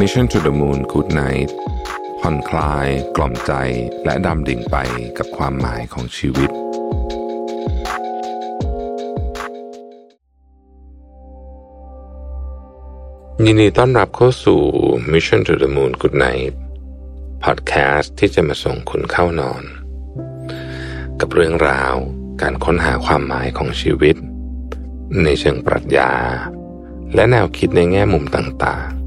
Mission to the Moon Good Night ผ่อนคลาย กล่อมใจและดำดิ่งไปกับความหมายของชีวิต ยินดีต้อนรับเข้าสู่ Mission to the Moon Good Night พอดแคสต์ที่จะมาส่งคุณเข้านอน กับเรื่องราวการค้นหาความหมายของชีวิต ในเชิงปรัชญา และแนวคิดในแง่มุมต่างๆ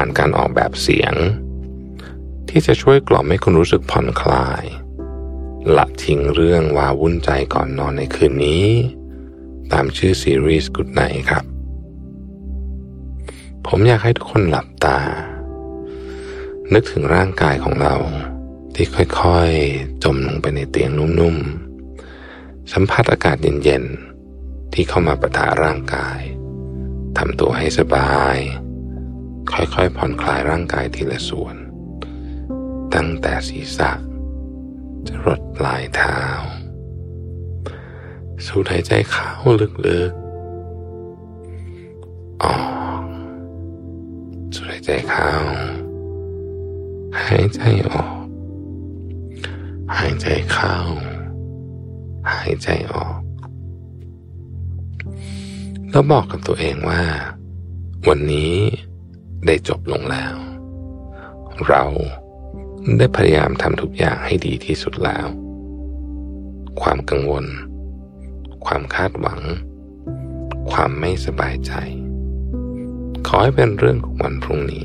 ผ่านการออกแบบเสียง ที่จะช่วยกล่อมให้คุณรู้สึกผ่อนคลาย ละทิ้งเรื่องวาวุ่นใจก่อนนอนในคืนนี้ ตามชื่อซีรีส์ Good Night ครับ ผมอยากให้ทุกคนหลับตา นึกถึงร่างกายของเรา ที่ค่อยๆ จมลงไปในเตียงนุ่มๆ สัมผัสอากาศเย็นๆ ที่เข้ามาประทะร่างกายทำตัวให้สบาย ค่อยๆผ่อนคลายร่างกายทีละส่วน ตั้งแต่ศีรษะจะรดปลายเท้า สูดหายใจเข้าลึกๆ ออกสูดหายใจเข้า หายใจออก หายใจเข้า หายใจออก แล้วบอกกับตัวเองว่า วันนี้ ได้จบลงแล้ว เราได้พยายามทำทุกอย่างให้ดีที่สุดแล้ว ความกังวล ความคาดหวัง ความไม่สบายใจ ขอให้เป็นเรื่องของวันพรุ่งนี้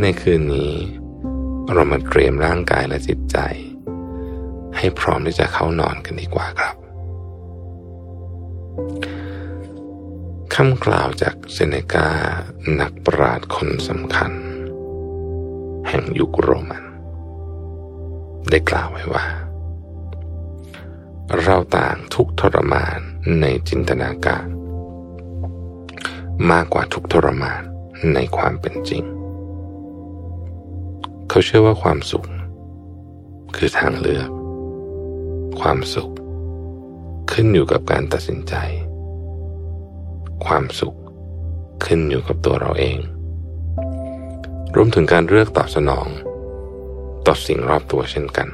ในคืนนี้ เรามาเตรียมร่างกายและจิตใจ ให้พร้อมที่จะเข้านอนกันดีกว่าครับ คำกล่าวจากเซเนกานักปราชญ์คนสำคัญ แห่งยุคโรมัน ได้กล่าวไว้ว่า เราต่างทุกทรมานในจินตนาการ มากกว่าทุกทรมานในความเป็นจริง เขาเชื่อว่าความสุข คือทางเลือก ความสุข ขึ้นอยู่กับการตัดสินใจ ความสุข ขึ้นอยู่กับตัวเราเอง รวมถึงการเลือกตอบสนอง ต่อสิ่งรอบตัวเช่นกัน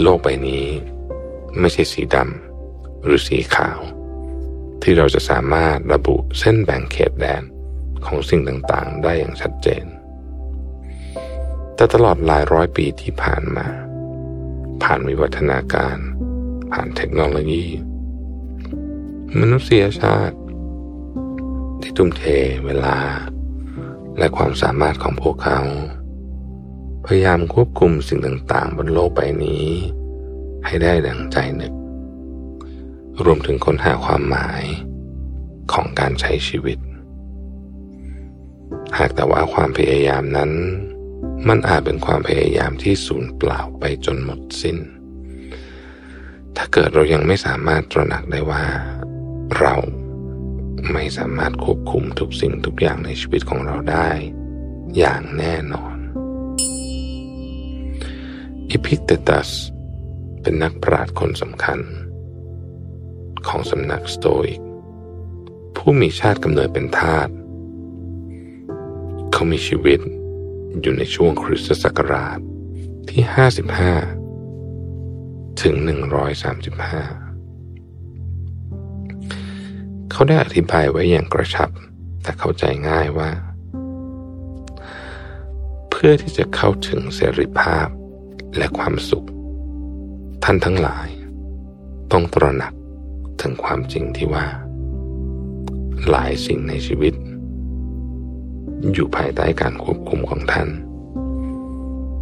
โลกใบนี้ไม่ใช่สีดำหรือสีขาว ที่เราจะสามารถระบุเส้นแบ่งเขตแดนของสิ่งต่างๆ ได้อย่างชัดเจน แต่ตลอดหลายร้อยปีที่ผ่านมา ผ่านวิวัฒนาการ ผ่านเทคโนโลยี มนุษยชาติ ที่ทุ่มเทเวลา และความสามารถของพวกเขา พยายามควบคุมสิ่งต่างๆ บนโลกใบนี้ ให้ได้ดังใจนึก รวมถึงค้นหาความหมายของการใช้ชีวิต หากแต่ว่าความพยายามนั้น มันอาจเป็นความพยายามที่สูญเปล่าไปจนหมดสิน้น ถ้าเกิดเรายังไม่สามารถตระหนักได้ว่า เราไม่สามารถควบคุมทุกสิ่งทุกอย่างในชีวิตของเราได้ อย่างแน่นอน อิพิเตตัส เป็นนักปราชญ์คนสำคัญ ของสำนักสโตอิก ผู้มีชาติกำเนิดเป็นทาสเขามีชีวิตอยู่ในช่วงคริสตศักราชที่ 55 ถึง 135 เขาได้อธิบายไว้อย่างกระชับ แต่เข้าใจง่ายว่า เพื่อที่จะเข้าถึงเสรีภาพและความสุข ท่านทั้งหลาย ต้องตระหนักถึงความจริงที่ว่า หลายสิ่งในชีวิต อยู่ภายใต้การควบคุมของท่าน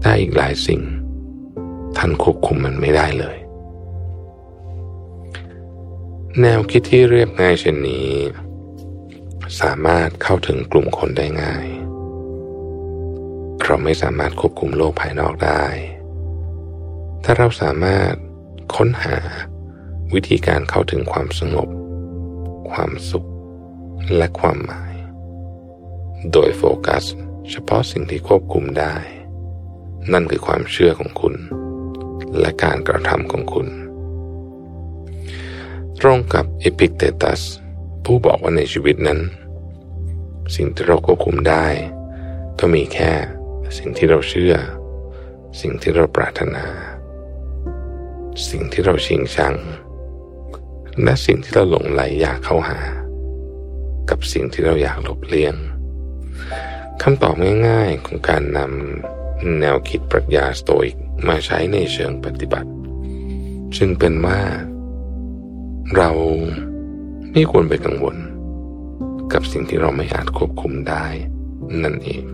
แต่อีกหลายสิ่ง ท่านควบคุมมันไม่ได้เลย แนวคิดที่เรียบง่ายเช่นนี้ สามารถเข้าถึงกลุ่มคนได้ง่าย เราไม่สามารถควบคุมโลกภายนอกได้แต่เราสามารถค้นหาวิธีการเข้าถึงความสงบ ความสุข และความหมาย โดยโฟกัส เฉพาะสิ่งที่ควบคุมได้ นั่นคือความเชื่อของคุณ และการกระทำของคุณ ตรงกับเอพิกเตตัสผู้บอกว่าในชีวิตนั้น สิ่งที่เราควบคุมได้ ก็มีแค่สิ่งที่เราเชื่อ สิ่งที่เราปรารถนา สิ่งที่เราชิงชัง และสิ่งที่เราหลงไหลอยากเข้าหา กับสิ่งที่เราอยากหลบเลี่ยงคำตอบง่ายๆของการนำแนวคิดปรัชญาสโตอิกมาใช้ในเชิงปฏิบัติ จึงเป็นว่า เราไม่ควรไปกังวล กับสิ่งที่เราไม่อาจควบคุมได้ นั่นเอง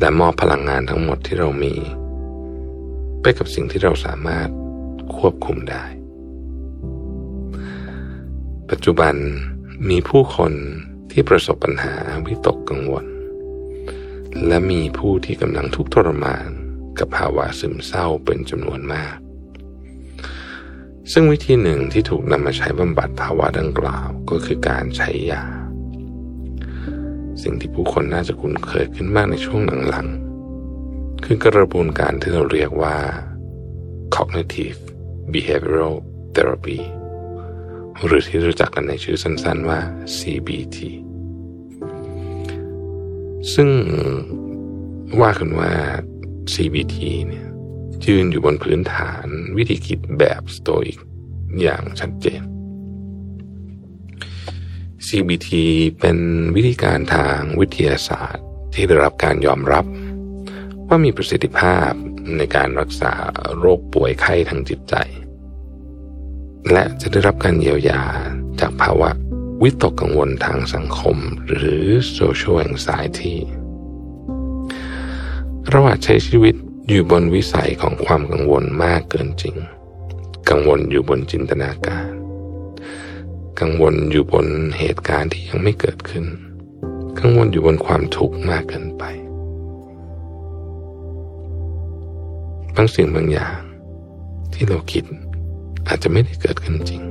และมอบพลังงานทั้งหมดที่เรามี ไปกับสิ่งที่เราสามารถควบคุมได้ ปัจจุบันมีผู้คนที่ประสบปัญหาวิตกกังวล และมีผู้ที่กำลังทุกข์ทรมานกับภาวะซึมเศร้าเป็นจำนวนมาก ซึ่งวิธีหนึ่งที่ถูกนำมาใช้บำบัดภาวะดังกล่าวก็คือการใช้ยา สิ่งที่ผู้คนน่าจะคุ้นเคยขึ้นมากในช่วงหลังๆ คือกระบวนการที่เราเรียกว่า cognitive behavioral therapy หรือที่รู้จักกันในชื่อสั้นๆว่า CBT ซึ่งว่ากันว่า CBT เนี่ย ยืนอยู่บนพื้นฐานวิธีคิดแบบสโตอิกอย่างชัดเจน CBT เป็นวิธีการทางวิทยาศาสตร์ที่ได้รับการยอมรับ ว่ามีประสิทธิภาพในการรักษาโรคป่วยไข้ทางจิตใจ และจะได้รับการเยียวยาจากภาวะวิตกกังวลทางสังคมหรือ social anxiety เราอาจใช้ชีวิต อยู่บนวิสัยของความกังวลมากเกินจริง กังวลอยู่บนจินตนาการ กังวลอยู่บนเหตุการณ์ที่ยังไม่เกิดขึ้น กังวลอยู่บนความทุกข์มากเกินไป บางสิ่งบางอย่าง ที่เราคิดอาจจะไม่ได้เกิดขึ้นจริง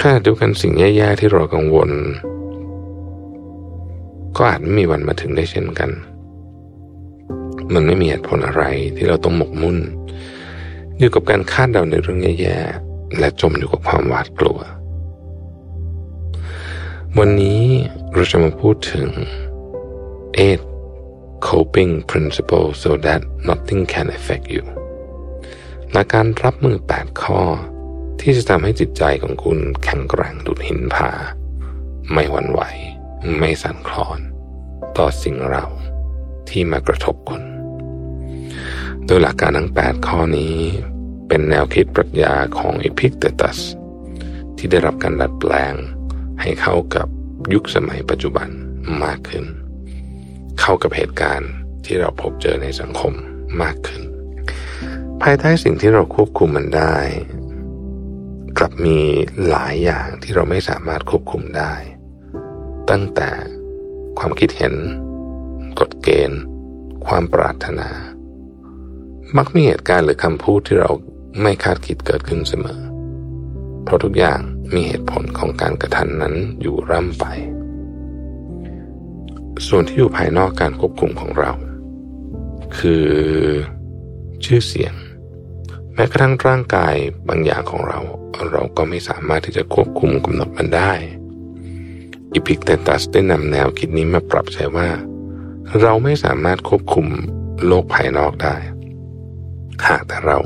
ขณะเดียวกันสิ่งแย่ๆที่เรากังวล ก็อาจไม่มีวันมาถึงได้เช่นกัน มันไม่มีเหตุผลอะไรที่เราต้องหมกมุ่น อยู่กับการคาดเดาในเรื่องแย่ๆและจมอยู่กับความหวาดกลัว วันนี้เราจะมาพูดถึง eight coping principles so that nothing can affect you หลักการรับมือ 8 ข้อ ที่จะทำให้จิตใจของคุณแข็งแกร่งดุดหินผา ไม่หวั่นไหว ไม่สั่นคลอน ต่อสิ่งเราที่มากระทบคุณ โดยหลักการทั้ง 8 ข้อนี้เป็นแนวคิดปรัชญาของเอพิกเตตัส ที่ได้รับการดัดแปลงให้เข้ากับยุคสมัยปัจจุบันมากขึ้น เข้ากับเหตุการณ์ที่เราพบเจอในสังคมมากขึ้น ภายใต้สิ่งที่เราควบคุมมันได้ กลับมีหลายอย่างที่เราไม่สามารถควบคุมได้ ตั้งแต่ความคิดเห็น กฎเกณฑ์ ความปรารถนา มักมีเหตุการณ์หรือคำพูดที่เราไม่คาดคิดเกิดขึ้นเสมอ เพราะทุกอย่างมีเหตุผลของการกระทันนั้นอยู่ร่ำไป ส่วนที่อยู่ภายนอกการควบคุมของเรา คือชื่อเสียง แม้กระทั่งร่างกายบางอย่างของเรา เราก็ไม่สามารถที่จะควบคุมกำหนดมันได้อิพิกเตตัสได้นำแนวคิดนี้มาปรับใช้ว่า เราไม่สามารถควบคุมโลกภายนอกได้ หากแต่เรา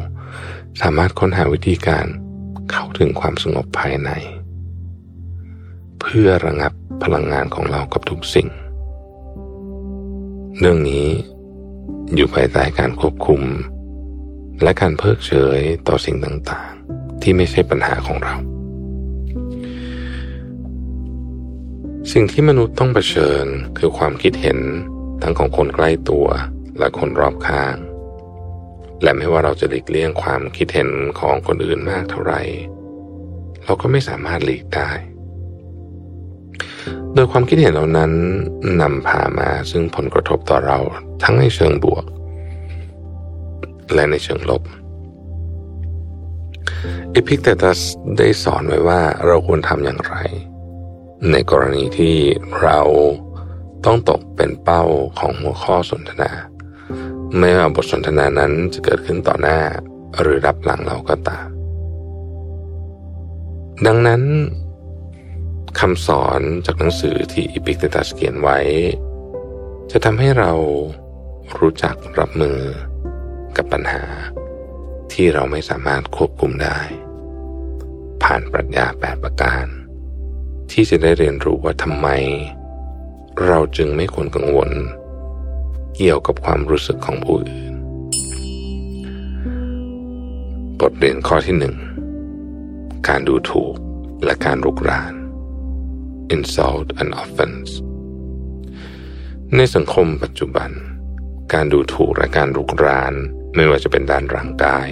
สามารถค้นหาวิธีการเข้าถึงความสงบภายใน เพื่อระงับพลังงานของเรากับทุกสิ่ง เรื่องนี้อยู่ภายใต้การควบคุม และการเพิกเฉยต่อสิ่งต่างๆ ที่ไม่ใช่ปัญหาของเรา สิ่งที่มนุษย์ต้องเผชิญคือความคิดเห็นทั้งของคนใกล้ตัวและคนรอบข้าง และไม่ว่าเราจะหลีกเลี่ยงความคิดเห็นของคนอื่นมากเท่าไหร่ เราก็ไม่สามารถหลีกได้ โดยความคิดเห็นเหล่านั้นนำพามาซึ่งผลกระทบต่อเราทั้งในเชิงบวก และในเชิงลบอพิกเตตัสได้สอนไว้ว่าเราควรทำอย่างไร ในกรณีที่เราต้องตกเป็นเป้าของหัวข้อสนทนา ไม่ว่าบทสนทนานั้นจะเกิดขึ้นต่อหน้าหรือลับหลังเราก็ตาม ดังนั้นคำสอนจากหนังสือที่อิปิกเตตัสเขียนไว้ จะทำให้เรารู้จักรับมือกับปัญหาที่เราไม่สามารถควบคุมได้ ผ่านปรัชญาแปดประการ ที่จะได้เรียนรู้ว่าทำไม เราจึงไม่ควรกังวล เกี่ยวกับความรู้สึกของผู้อื่น บทเรียนข้อที่หนึ่ง การดูถูกและการรุกราน insult and offense ในสังคมปัจจุบัน การดูถูกและการรุกราน ไม่ว่าจะเป็นด้านร่างกาย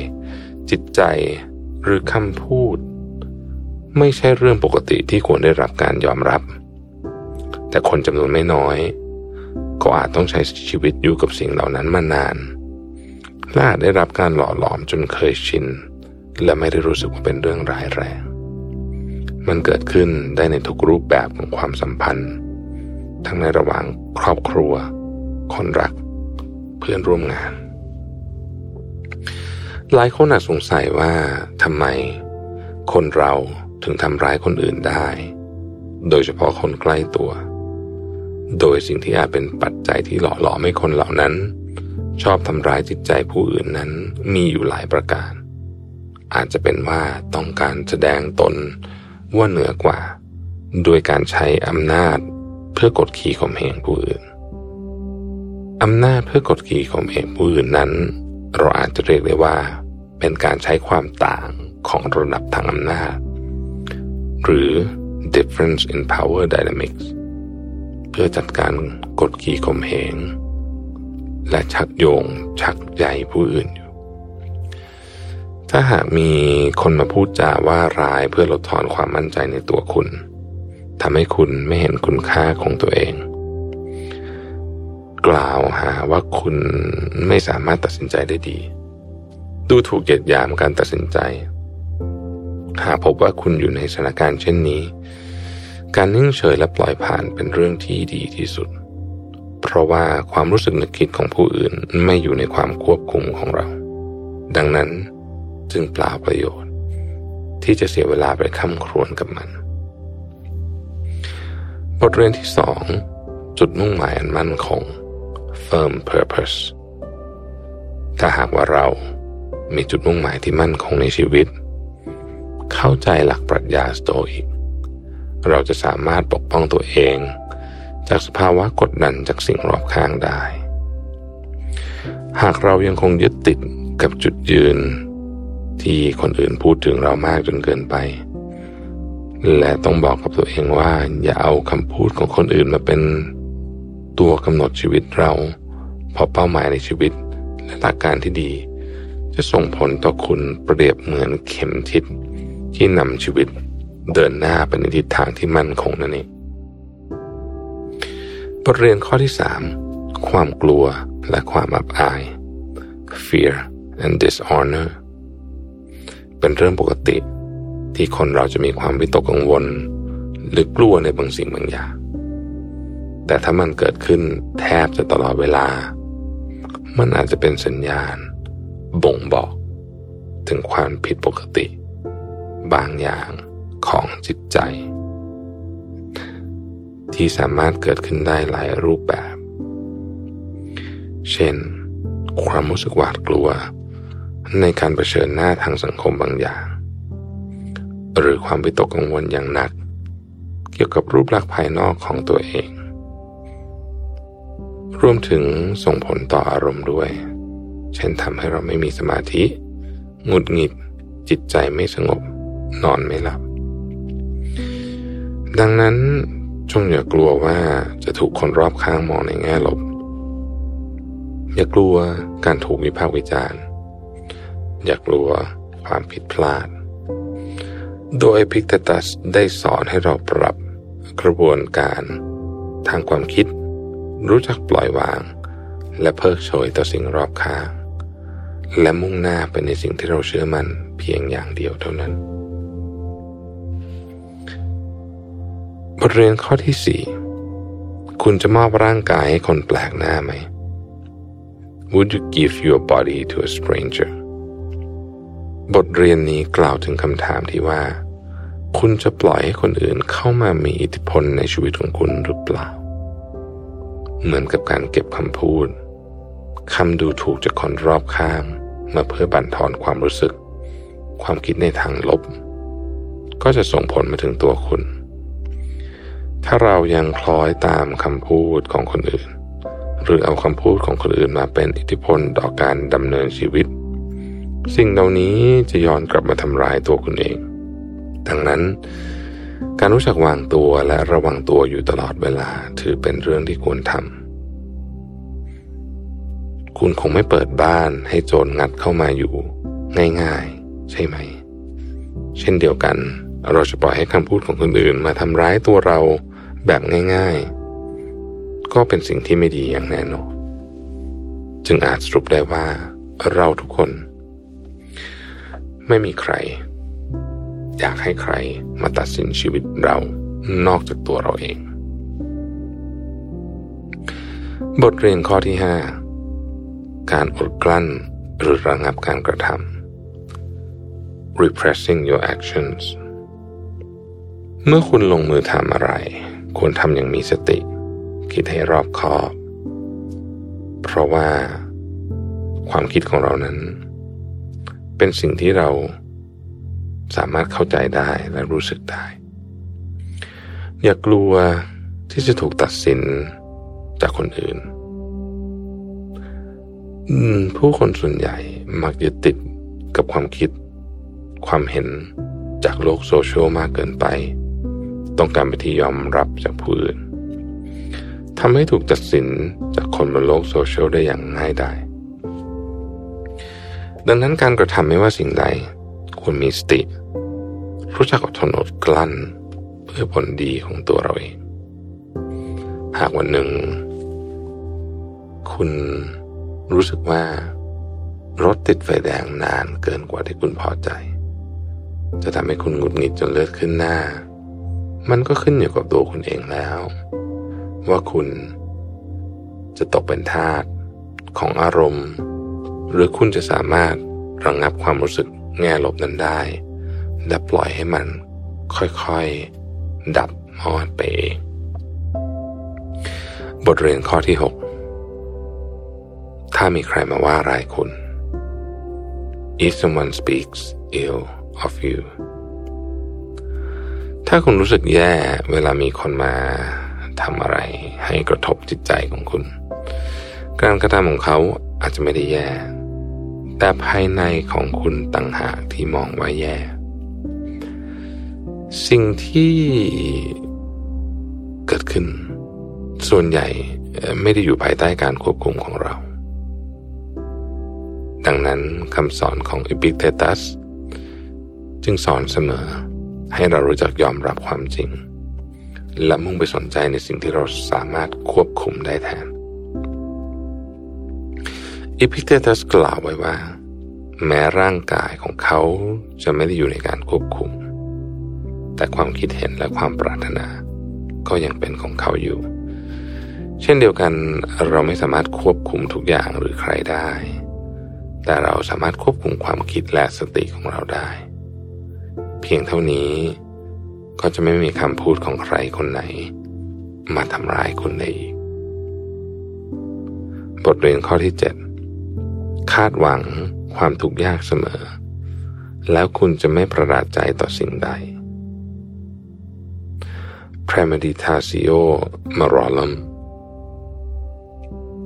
จิตใจหรือคำพูด ไม่ใช่เรื่องปกติที่ควรได้รับการยอมรับ แต่คนจำนวนไม่น้อย ก็อาจต้องใช้ชีวิตอยู่กับสิ่งเหล่านั้นมานาน และอาจได้รับการหล่อหลอมจนเคยชิน และไม่ได้รู้สึกว่าเป็นเรื่องร้ายแรง มันเกิดขึ้นได้ในทุกรูปแบบของความสัมพันธ์ ทั้งในระหว่างครอบครัว คนรัก เพื่อนร่วมงาน หลายคนอาจสงสัยว่าทำไม คนเราถึงทำร้ายคนอื่นได้ โดยเฉพาะคนใกล้ตัว โดยสิ่งที่อาจเป็นปัจจัยที่หล่อหลอมให้คนเหล่านั้น ชอบทำร้ายจิตใจผู้อื่นนั้นมีอยู่หลายประการ อาจจะเป็นว่าต้องการแสดงตนว่าเหนือกว่า โดยการใช้อำนาจเพื่อกดขี่ข่มเหงผู้อื่นอำนาจเพื่อกดขี่ข่มเหงผู้อื่นนั้น เราอาจจะเรียกได้ว่า เป็นการใช้ความต่างของระดับทางอำนาจ หรือ difference in power dynamics เพื่อจัดการกดขี่ข่มเหง และชักโยงชักใยผู้อื่นอยู่ ถ้าหากมีคนมาพูดจาว่าร้ายเพื่อลดทอนความมั่นใจในตัวคุณทำให้คุณไม่เห็นคุณค่าของตัวเอง กล่าวหาว่าคุณไม่สามารถตัดสินใจได้ดี ดูถูกเหยียดหยามการตัดสินใจ หากพบว่าคุณอยู่ในสถานการณ์เช่นนี้ การนิ่งเฉยและปล่อยผ่านเป็นเรื่องที่ดีที่สุด เพราะว่าความรู้สึกนึกคิดของผู้อื่นไม่อยู่ในความควบคุมของเรา ดังนั้นจึงเปล่าประโยชน์ ที่จะเสียเวลาไปค้ำครวญกับมัน บทเรียนที่สองจุดมุ่งหมายอันมั่นคง firm purpose ถ้าหากว่าเรามีจุดมุ่งหมายที่มั่นคงในชีวิต เข้าใจหลักปรัชญาสโตอิก เราจะสามารถปกป้องตัวเอง จากสภาวะกดดันจากสิ่งรอบข้างได้ หากเรายังคงยึดติดกับจุดยืน ที่คนอื่นพูดถึงเรามากจนเกินไป และต้องบอกกับตัวเองว่า อย่าเอาคำพูดของคนอื่นมาเป็นตัวกำหนดชีวิตเราเพราะเป้าหมายในชีวิตและหลักการที่ดี จะส่งผลต่อคุณเปรียบเหมือนเข็มทิศที่นำชีวิต เดินหน้าไปในทิศทางที่มั่นคงนั่นเองบทเรียนข้อที่สามความกลัวและความอับอาย fear and dishonor เป็นเรื่องปกติที่คนเราจะมีความวิตกกังวล หรือกลัวในบางสิ่งบางอย่าง แต่ถ้ามันเกิดขึ้นแทบจะตลอดเวลา มันอาจจะเป็นสัญญาณ บ่งบอก ถึงความผิดปกติ บางอย่าง ของจิตใจ ที่สามารถเกิดขึ้นได้หลายรูปแบบ เช่น ความรู้สึกหวาดกลัว ในการเผชิญหน้าทางสังคมบางอย่าง หรือความวิตกกังวลอย่างหนัก เกี่ยวกับรูปลักษณ์ภายนอกของตัวเอง รวมถึงส่งผลต่ออารมณ์ด้วย เช่นทำให้เราไม่มีสมาธิหงุดหงิดจิตใจไม่สงบ นอนไม่หลับ ดังนั้นจงอย่ากลัวว่าจะถูกคนรอบข้างมองในแง่ลบ อย่ากลัวการถูกวิพากษ์วิจารณ์ อย่ากลัวความผิดพลาด โดยพิกตัสได้สอนให้เราปรับกระบวนการทางความคิด รู้จักปล่อยวาง และเพิกเฉยต่อสิ่งรอบข้าง และมุ่งหน้าไปในสิ่งที่เราเชื่อมันเพียงอย่างเดียวเท่านั้น บทเรียนข้อที่สี่คุณจะมอบร่างกายให้คนแปลกหน้าไหม Would you give your body to a stranger บทเรียนนี้กล่าวถึงคำถามที่ว่า คุณจะปล่อยให้คนอื่นเข้ามามีอิทธิพลในชีวิตของคุณหรือเปล่า เหมือนกับการเก็บคำพูดคำดูถูกจากคนรอบข้างมาเพื่อบั่นทอนความรู้สึก ความคิดในทางลบ ก็จะส่งผลมาถึงตัวคุณ ถ้าเรายังคล้อยตามคำพูดของคนอื่น หรือเอาคำพูดของคนอื่นมาเป็นอิทธิพลต่อการดำเนินชีวิต สิ่งเหล่านี้จะย้อนกลับมาทำร้ายตัวคุณเอง ดังนั้น การรู้จักวางตัวและระวังตัวอยู่ตลอดเวลาถือเป็นเรื่องที่ควรทำคุณคงไม่เปิดบ้านให้โจรงัดเข้ามาอยู่ ง่ายๆ ใช่ไหม เช่นเดียวกันเราจะปล่อยให้คำพูดของคนอื่นมาทำร้ายตัวเรา แบบง่ายๆ ก็เป็นสิ่งที่ไม่ดีอย่างแน่นอน จึงอาจสรุปได้ว่าเราทุกคน ไม่มีใคร อยากให้ใครมาตัดสินชีวิตเรานอกจากตัวเราเอง บทเรียนข้อที่ 5 การอดกลั้นหรือระงับการกระทำ repressing your actions เมื่อคุณลงมือทำอะไร ควรทำอย่างมีสติ คิดให้รอบคอบ เพราะว่าความคิดของเรานั้น เป็นสิ่งที่เราสามารถเข้าใจได้และรู้สึกได้ อย่ากลัวที่จะถูกตัดสินจากคนอื่น ผู้คนส่วนใหญ่มักยึดติดกับความคิด ความเห็นจากโลกโซเชียลมากเกินไป ต้องการไปที่ยอมรับจากผู้อื่นทำให้ถูกตัดสินจากคนบนโลกโซเชียลได้อย่างง่ายดายดังนั้นการกระทำไม่ว่าสิ่งใดควรมีสติ รู้จักอดทนอดกลั้น เพื่อผลดีของตัวเราเอง หากวันหนึ่ง คุณรู้สึกว่ารถติดไฟแดงนานเกินกว่าที่คุณพอใจ จะทำให้คุณหงุดหงิดจนเลือดขึ้นหน้า มันก็ขึ้นอยู่กับตัวคุณเองแล้ว ว่าคุณจะตกเป็นทาสของอารมณ์ หรือคุณจะสามารถระงงับความรู้สึกแง่ลบนั้นได้ และปล่อยให้มันค่อยๆ ดับมอดไปเองบทเรียนข้อที่ 6 ถ้ามีใครมาว่าร้ายคุณ if someone speaks ill of you ถ้าคุณรู้สึกแย่เวลามีคนมาทำอะไร ให้กระทบจิตใจของคุณ การกระทำของเขาอาจจะไม่ได้แย่ แต่ภายในของคุณต่างหากที่มองว่าแย่ สิ่งที่เกิดขึ้น ส่วนใหญ่ไม่ได้อยู่ภายใต้การควบคุมของเรา ดังนั้นคำสอนของอิปิเตตัส จึงสอนเสมอ ให้เรารู้จักยอมรับความจริง และมุ่งไปสนใจในสิ่งที่เราสามารถควบคุมได้แทนอิพิเตตัสกล่าวไว้ว่า แม้ร่างกายของเขาจะไม่ได้อยู่ในการควบคุม แต่ความคิดเห็นและความปรารถนา ก็ยังเป็นของเขาอยู่ เช่นเดียวกันเราไม่สามารถควบคุมทุกอย่างหรือใครได้ แต่เราสามารถควบคุมความคิดและสติของเราได้ เพียงเท่านี้ ก็จะไม่มีคำพูดของใครคนไหน มาทำร้ายคุณได้อีก บทเรียนข้อที่ 7 คาดหวังความทุกข์ยากเสมอ แล้วคุณจะไม่ประหลาดใจต่อสิ่งใด premeditatio moralum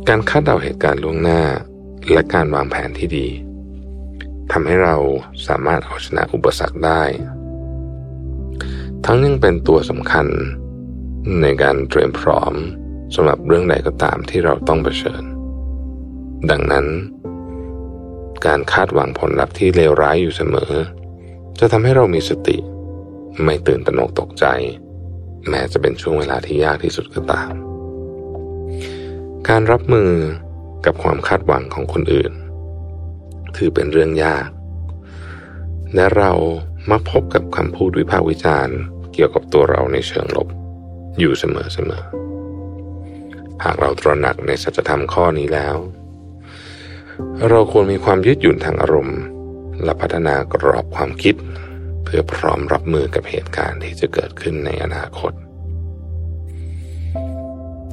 การคาดเดาเหตุการณ์ล่วงหน้า และการวางแผนที่ดี ทำให้เราสามารถเอาชนะอุปสรรคได้ ทั้งยังเป็นตัวสำคัญในการเตรียมพร้อมสำหรับเรื่องใดก็ตามที่เราต้องเผชิญ ดังนั้น การคาดหวังผลลัพธ์ที่เลวร้ายอยู่เสมอ จะทำให้เรามีสติ ไม่ตื่นตระหนกตกใจ แม้จะเป็นช่วงเวลาที่ยากที่สุดก็ตาม การรับมือกับความคาดหวังของคนอื่น ถือเป็นเรื่องยาก และเรามาพบกับคำพูดวิพากษ์วิจารณ์เกี่ยวกับตัวเราในเชิงลบ อยู่เสมอๆ หากเราตระหนักในสัจธรรมข้อนี้แล้ว เราควรมีความยืดหยุ่นทางอารมณ์ และพัฒนากรอบความคิด เพื่อพร้อมรับมือกับเหตุการณ์ที่จะเกิดขึ้นในอนาคต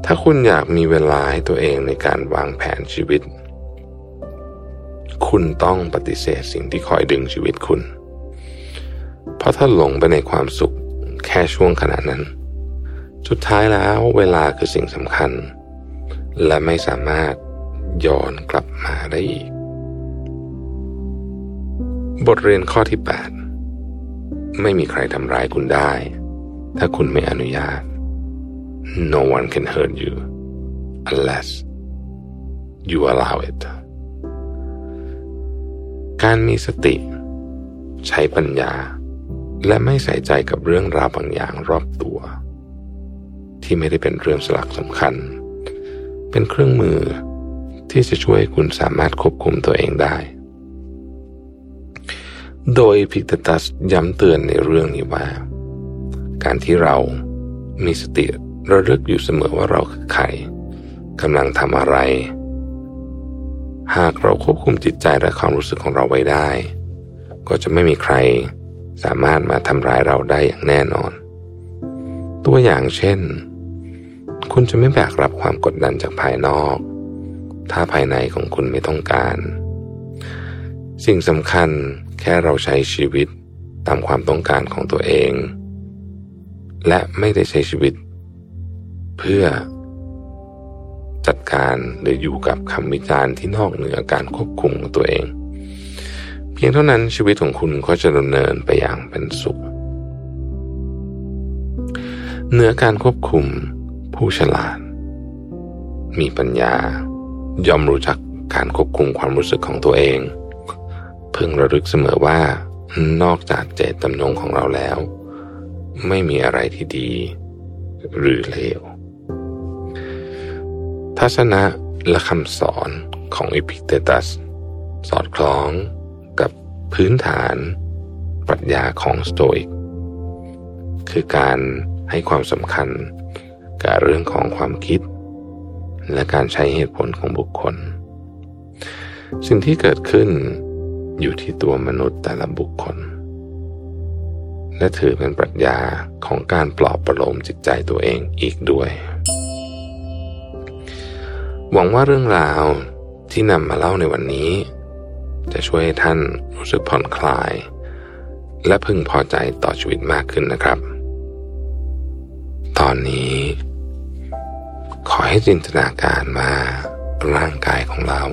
ถ้าคุณอยากมีเวลาให้ตัวเองในการวางแผนชีวิต คุณต้องปฏิเสธสิ่งที่คอยดึงชีวิตคุณ เพราะถ้าหลงไปในความสุขแค่ช่วงขณะนั้น สุดท้ายแล้วเวลาคือสิ่งสำคัญ และไม่สามารถย้อนกลับมาได้อีก บทเรียนข้อที่ 8 ไม่มีใครทำร้ายคุณได้ ถ้าคุณไม่อนุญาต no one can hurt you unless you allow it การมีสติ ใช้ปัญญา และไม่ใส่ใจกับเรื่องราวบางอย่างรอบตัว ที่ไม่ได้เป็นเรื่องสลักสำคัญ เป็นเครื่องมือที่จะช่วยคุณสามารถควบคุมตัวเองได้ โดยพิกตัสย้ำเตือนในเรื่องนี้ว่า การที่เรามีสติระลึกอยู่เสมอว่าเราคือใครกำลังทำอะไร หากเราควบคุมจิตใจและความรู้สึกของเราไว้ได้ ก็จะไม่มีใครสามารถมาทำร้ายเราได้อย่างแน่นอน ตัวอย่างเช่น คุณจะไม่แบกรับความกดดันจากภายนอก ถ้าภายในของคุณไม่ต้องการ สิ่งสำคัญแค่เราใช้ชีวิตตามความต้องการของตัวเอง และไม่ได้ใช้ชีวิต เพื่อ จัดการหรืออยู่กับคำวิจารณ์ที่นอกเหนือการควบคุมของตัวเอง เพียงเท่านั้นชีวิตของคุณก็จะดำเนินไปอย่างเป็นสุขเหนือการควบคุมผู้ฉลาด มีปัญญาย่อมรู้จักการควบคุมความรู้สึกของตัวเอง เพิ่งระลึกเสมอว่านอกจากเจตจำนงของเราแล้ว ไม่มีอะไรที่ดี หรือเลว ทัศนะและคำสอนของอิพิเตตัส สอดคล้องกับพื้นฐานปรัชญาของสโตอิก คือการให้ความสำคัญกับเรื่องของความคิด และการใช้เหตุผลของบุคคล สิ่งที่เกิดขึ้นอยู่ที่ตัวมนุษย์แต่ละบุคคล และถือเป็นปรัชญาของการปลอบประโลมจิตใจตัวเองอีกด้วย หวังว่าเรื่องราวที่นำมาเล่าในวันนี้ จะช่วยให้ท่านรู้สึกผ่อนคลาย และพึงพอใจต่อชีวิตมากขึ้นนะครับ ตอนนี้ ขอให้จินตนาการมาร่างกายของเรา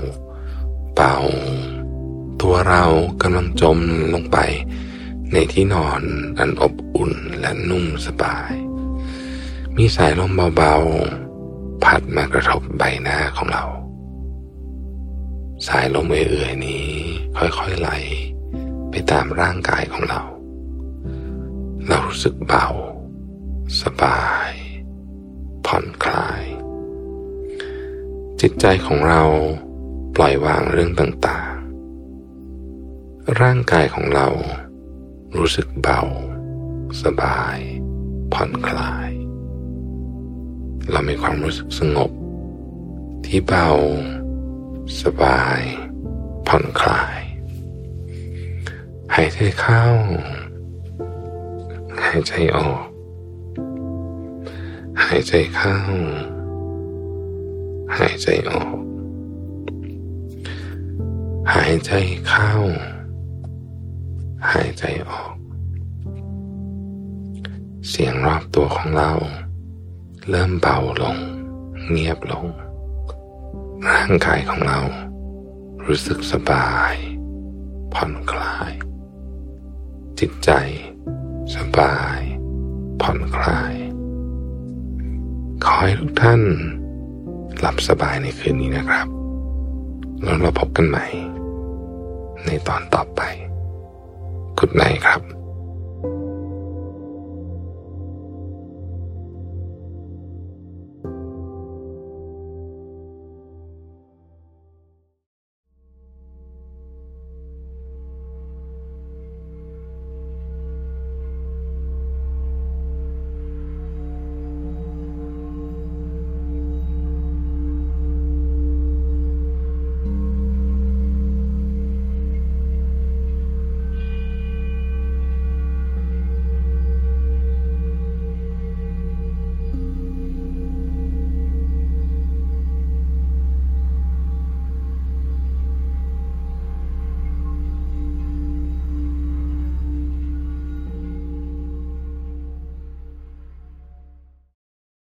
เบาตัวเรากำลังจมลงไป ในที่นอนอันอบอุ่นและนุ่มสบาย มีสายลมเบาๆ พัดมากระทบใบหน้าของเรา สายลมเอื่อยๆนี้ค่อยๆไหลไปตามร่างกายของเรา เรารู้สึกเบา สบาย ผ่อนคลาย จิตใจของเราปล่อยวางเรื่องต่างๆ ร่างกายของเรารู้สึกเบา สบาย ผ่อนคลาย เรามีความรู้สึกสงบ ที่เบา สบาย ผ่อนคลาย หายใจเข้า หายใจออก หายใจเข้า หายใจออก หายใจเข้า หายใจออก เสียงรอบตัวของเรา เริ่มเบาลง เงียบลง ร่างกายของเรา รู้สึกสบาย ผ่อนคลาย จิตใจ สบาย ผ่อนคลาย ขอให้ทุกท่าน หลับสบายในคืนนี้นะครับ แล้วเราพบกันใหม่ ในตอนต่อไป กุดไนครับ